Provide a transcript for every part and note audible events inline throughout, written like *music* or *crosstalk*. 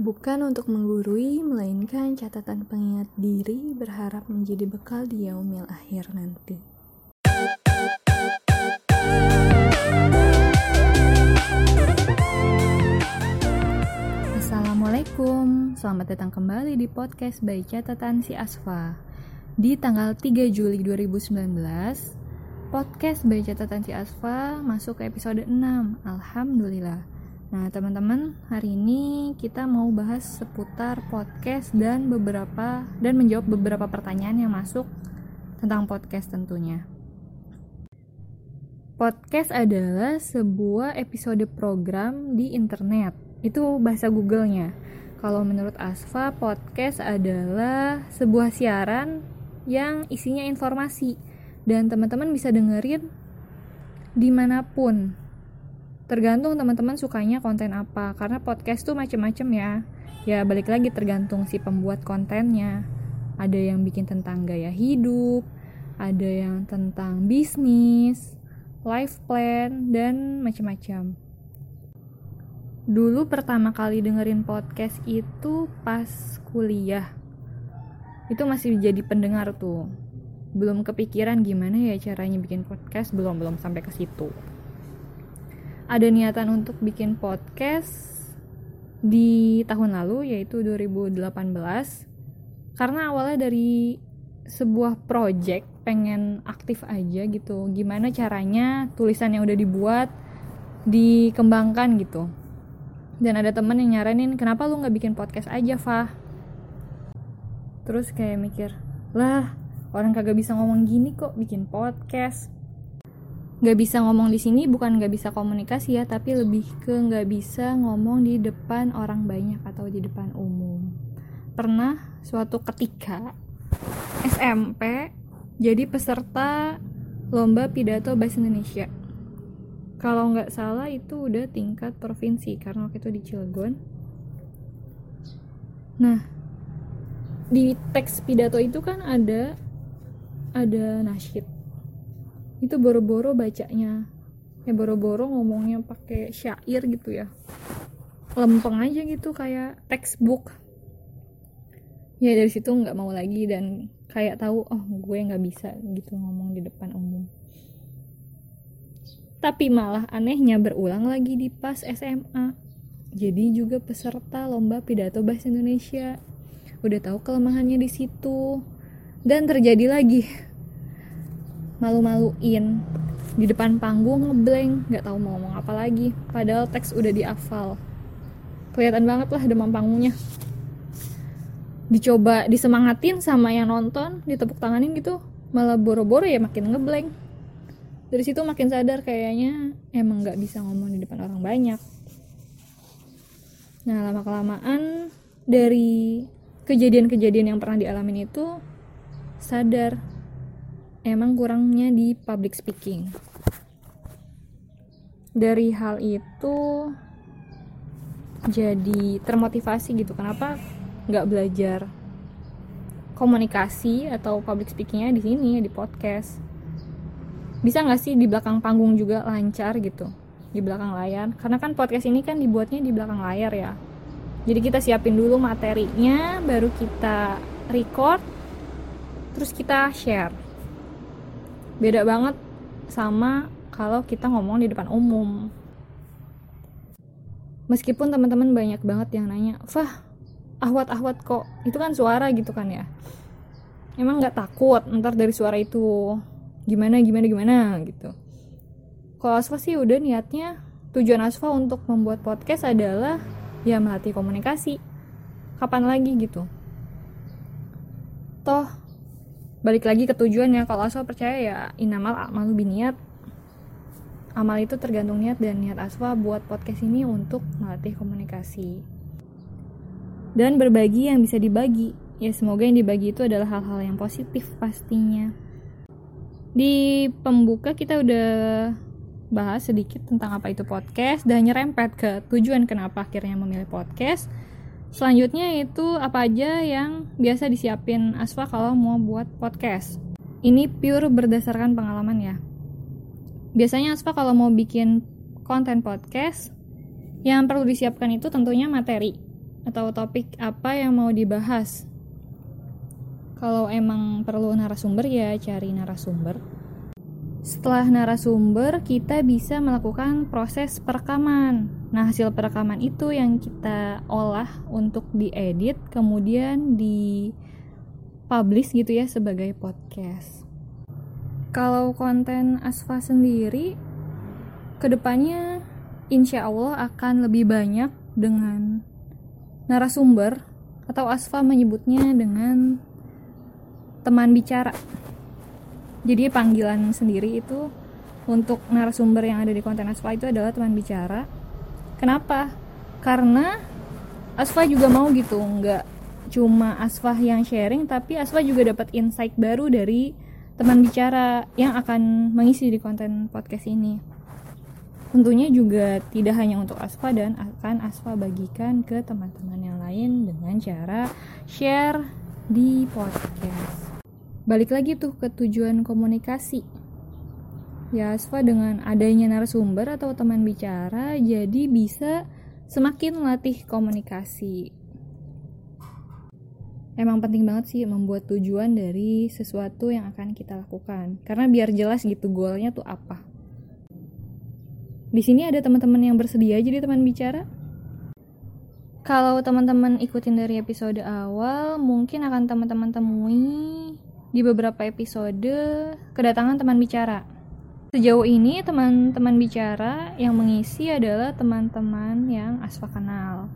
Bukan untuk menggurui, melainkan catatan pengingat diri berharap menjadi bekal di yaumil akhir nanti. Assalamualaikum, selamat datang kembali di podcast by catatan si Asfa. Di tanggal 3 Juli 2019, podcast by catatan si Asfa masuk ke episode 6. Alhamdulillah. Nah, teman-teman, hari ini kita mau bahas seputar podcast dan beberapa dan menjawab beberapa pertanyaan yang masuk tentang podcast tentunya. Podcast adalah sebuah episode program di internet. Itu bahasa Google-nya. Kalau menurut Asfa, podcast adalah sebuah siaran yang isinya informasi dan teman-teman bisa dengerin di mana pun tergantung teman-teman sukanya konten apa. Karena podcast tuh macem-macem ya. Ya balik lagi tergantung si pembuat kontennya. Ada yang bikin tentang gaya hidup ada yang tentang bisnis life plan dan macam-macam dulu pertama kali dengerin podcast itu pas kuliah. Itu masih jadi pendengar tuh. Belum kepikiran gimana ya caranya bikin podcast belum belum sampai ke situ ada niatan untuk bikin podcast di tahun lalu yaitu 2018 karena awalnya dari sebuah project pengen aktif aja gitu. Gimana caranya tulisan yang udah dibuat dikembangkan gitu. Dan ada temen yang nyaranin kenapa lu nggak bikin podcast aja Fah? Terus kayak mikir lah orang kagak bisa ngomong gini kok bikin podcast nggak bisa ngomong di sini bukan nggak bisa komunikasi ya tapi lebih ke nggak bisa ngomong di depan orang banyak atau di depan umum. Pernah suatu ketika SMP jadi peserta lomba pidato bahasa Indonesia. Kalau nggak salah itu udah tingkat provinsi karena waktu itu di Cilegon. Nah di teks pidato itu kan ada ada nasyid itu boro-boro bacanya. Ya boro-boro ngomongnya pakai syair gitu ya. Lempeng aja gitu kayak textbook. Ya dari situ nggak mau lagi dan kayak tahu oh gue nggak bisa gitu ngomong di depan umum. Tapi malah anehnya berulang lagi di pas SMA jadi juga peserta lomba pidato bahasa Indonesia. Udah tahu kelemahannya di situ. Dan terjadi lagi malu-maluin. Di depan panggung ngeblank nggak tahu mau ngomong apa lagi. Padahal teks udah diafal kelihatan banget lah demam panggungnya. Dicoba disemangatin sama yang nonton ditepuk tanganin gitu malah boro-boro ya makin ngeblank. Dari situ makin sadar kayaknya emang nggak bisa ngomong di depan orang banyak. Nah lama kelamaan dari kejadian-kejadian yang pernah dialamin itu sadar emang kurangnya di public speaking. Dari hal itu jadi termotivasi gitu. Kenapa nggak belajar komunikasi atau public speakingnya di sini di podcast? Bisa nggak sih di belakang panggung juga lancar gitu? Di belakang layar? Karena kan podcast ini kan dibuatnya di belakang layar ya. Jadi kita siapin dulu materinya baru kita record terus kita share beda banget sama kalau kita ngomong di depan umum. Meskipun teman-teman banyak banget yang nanya Fah ahwat-ahwat kok? Itu kan suara gitu kan ya. Emang nggak takut ntar dari suara itu gimana gimana gimana? gitu. Kalau Asfa sih udah niatnya tujuan Asfa untuk membuat podcast adalah ya melatih komunikasi. Kapan lagi gitu? Toh balik lagi ke tujuannya kalau asal percaya ya inamal amalu biniat. Amal itu tergantung niat dan niat aswa buat podcast ini untuk melatih komunikasi. Dan berbagi yang bisa dibagi. Ya semoga yang dibagi itu adalah hal-hal yang positif pastinya. Di pembuka kita udah bahas sedikit tentang apa itu podcast dan nyerempet ke tujuan kenapa akhirnya memilih podcast Selanjutnya itu apa aja yang biasa disiapin Asfa kalau mau buat podcast. Ini pure berdasarkan pengalaman ya. Biasanya Asfa kalau mau bikin konten podcast, yang perlu disiapkan itu tentunya materi. atau topik apa yang mau dibahas. Kalau emang perlu narasumber ya cari narasumber. Setelah narasumber, kita bisa melakukan proses perekaman. Nah, hasil perekaman itu yang kita olah untuk diedit, kemudian di publish gitu ya sebagai podcast. Kalau konten Asfa sendiri, ke depannya insya Allah akan lebih banyak dengan narasumber atau Asfa menyebutnya dengan teman bicara jadi panggilan sendiri itu untuk narasumber yang ada di konten Asfa itu adalah teman bicara. Kenapa? Karena Asfa juga mau gitu nggak cuma Asfa yang sharing tapi Asfa juga dapat insight baru dari teman bicara yang akan mengisi di konten podcast ini. Tentunya juga tidak hanya untuk Asfa dan akan Asfa bagikan ke teman-teman yang lain dengan cara share di podcast balik lagi tuh ke tujuan komunikasi. Ya Asfa dengan adanya narasumber atau teman bicara jadi bisa semakin melatih komunikasi. Emang penting banget sih membuat tujuan dari sesuatu yang akan kita lakukan. Karena biar jelas gitu goalnya tuh apa. Di sini ada teman-teman yang bersedia jadi teman bicara? Kalau teman-teman ikutin dari episode awal mungkin akan teman-teman temui di beberapa episode kedatangan teman bicara. Sejauh ini teman-teman bicara yang mengisi adalah teman-teman yang Asfa kenal.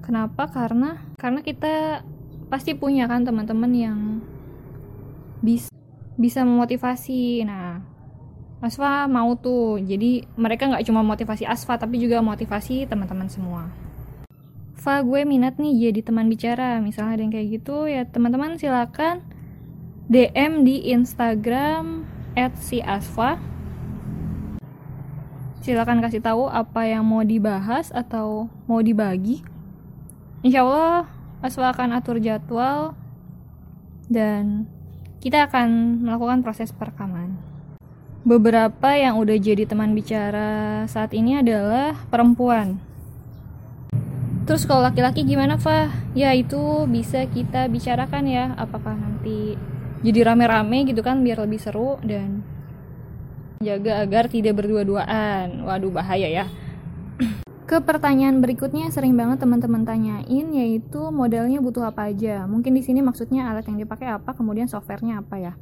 Kenapa? Karena karena kita pasti punya kan teman-teman yang bisa bisa memotivasi. Nah, Asfa mau tuh. Jadi mereka nggak cuma motivasi Asfa tapi juga motivasi teman-teman semua. Fa gue minat nih jadi teman bicara. Misalnya ada yang kayak gitu ya teman-teman silakan DM di Instagram @siasfa. Silakan kasih tahu apa yang mau dibahas atau mau dibagi. Insya Allah Asfa akan atur jadwal dan kita akan melakukan proses perekaman. Beberapa yang udah jadi teman bicara saat ini adalah perempuan. Terus kalau laki-laki gimana, Fah? Ya itu bisa kita bicarakan ya, apakah nanti jadi rame-rame gitu kan biar lebih seru dan jaga agar tidak berdua-duaan. Waduh bahaya ya. *clears throat* Ke pertanyaan berikutnya sering banget teman-teman tanyain yaitu modelnya butuh apa aja? Mungkin di sini maksudnya alat yang dipakai apa kemudian softwarenya apa ya?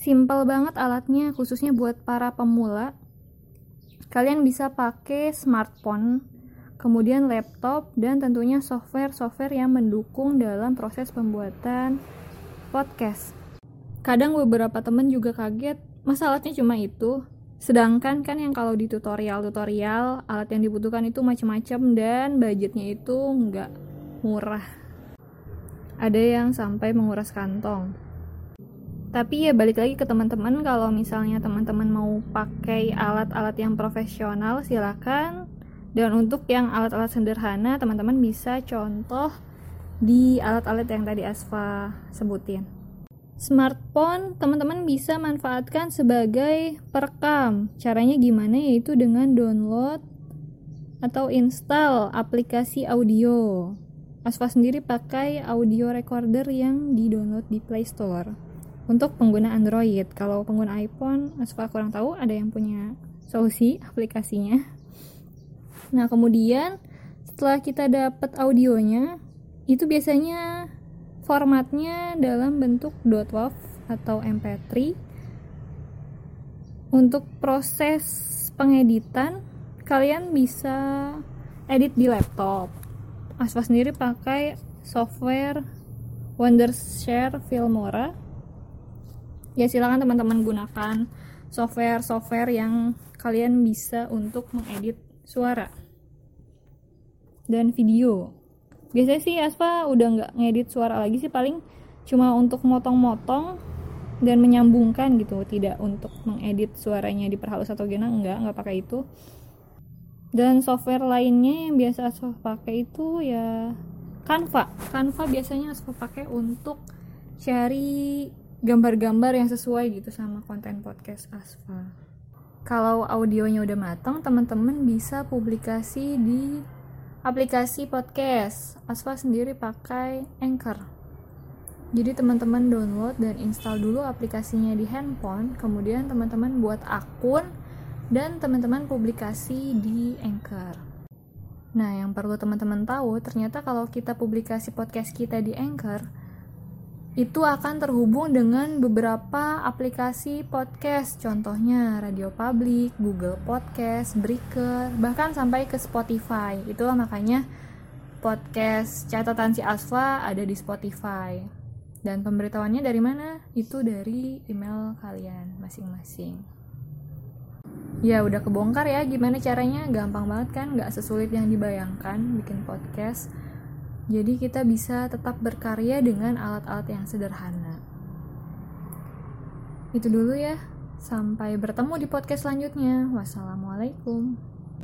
Simple banget alatnya khususnya buat para pemula. Kalian bisa pakai smartphone kemudian laptop, dan tentunya software-software yang mendukung dalam proses pembuatan podcast. Kadang beberapa temen juga kaget, masalahnya cuma itu. Sedangkan kan yang kalau di tutorial-tutorial, alat yang dibutuhkan itu macam-macam dan budgetnya itu nggak murah. Ada yang sampai menguras kantong. Tapi ya balik lagi ke teman-teman kalau misalnya teman-teman mau pakai alat-alat yang profesional silakan dan untuk yang alat-alat sederhana, teman-teman bisa contoh di alat-alat yang tadi Asfa sebutin. Smartphone teman-teman bisa manfaatkan sebagai perekam. Caranya gimana? Yaitu dengan download atau install aplikasi audio. Asfa sendiri pakai audio recorder yang di-download di Play Store. Untuk pengguna Android, kalau pengguna iPhone, Asfa kurang tahu ada yang punya solusi aplikasinya. Nah, kemudian setelah kita dapat audionya, itu biasanya formatnya dalam bentuk .wav atau MP3. Untuk proses pengeditan, kalian bisa edit di laptop. Asfa sendiri pakai software Wondershare Filmora. Ya silakan teman-teman gunakan software-software yang kalian bisa untuk mengedit suara dan video. Biasanya sih Aspa udah nggak ngedit suara lagi sih paling cuma untuk motong-motong dan menyambungkan gitu. Tidak untuk mengedit suaranya diperhalus atau gimana enggak nggak pakai itu. Dan software lainnya yang biasa Aspa pakai itu ya Canva. Canva biasanya Aspa pakai untuk cari gambar-gambar yang sesuai gitu sama konten podcast Asfa. Kalau audionya udah matang teman-teman bisa publikasi di aplikasi podcast. Aswa sendiri pakai Anchor. Jadi teman-teman download dan install dulu aplikasinya di handphone kemudian teman-teman buat akun dan teman-teman publikasi di Anchor. Nah yang perlu teman-teman tahu ternyata kalau kita publikasi podcast kita di Anchor itu akan terhubung dengan beberapa aplikasi podcast, contohnya Radio Public, Google Podcast, Breaker, bahkan sampai ke Spotify. Itulah makanya podcast catatan si Asfa ada di Spotify. Dan pemberitahuannya dari mana? Itu dari email kalian masing-masing. Ya udah kebongkar ya gimana caranya, gampang banget kan, nggak sesulit yang dibayangkan bikin podcast jadi kita bisa tetap berkarya dengan alat-alat yang sederhana. Itu dulu ya. Sampai bertemu di podcast selanjutnya. Wassalamualaikum.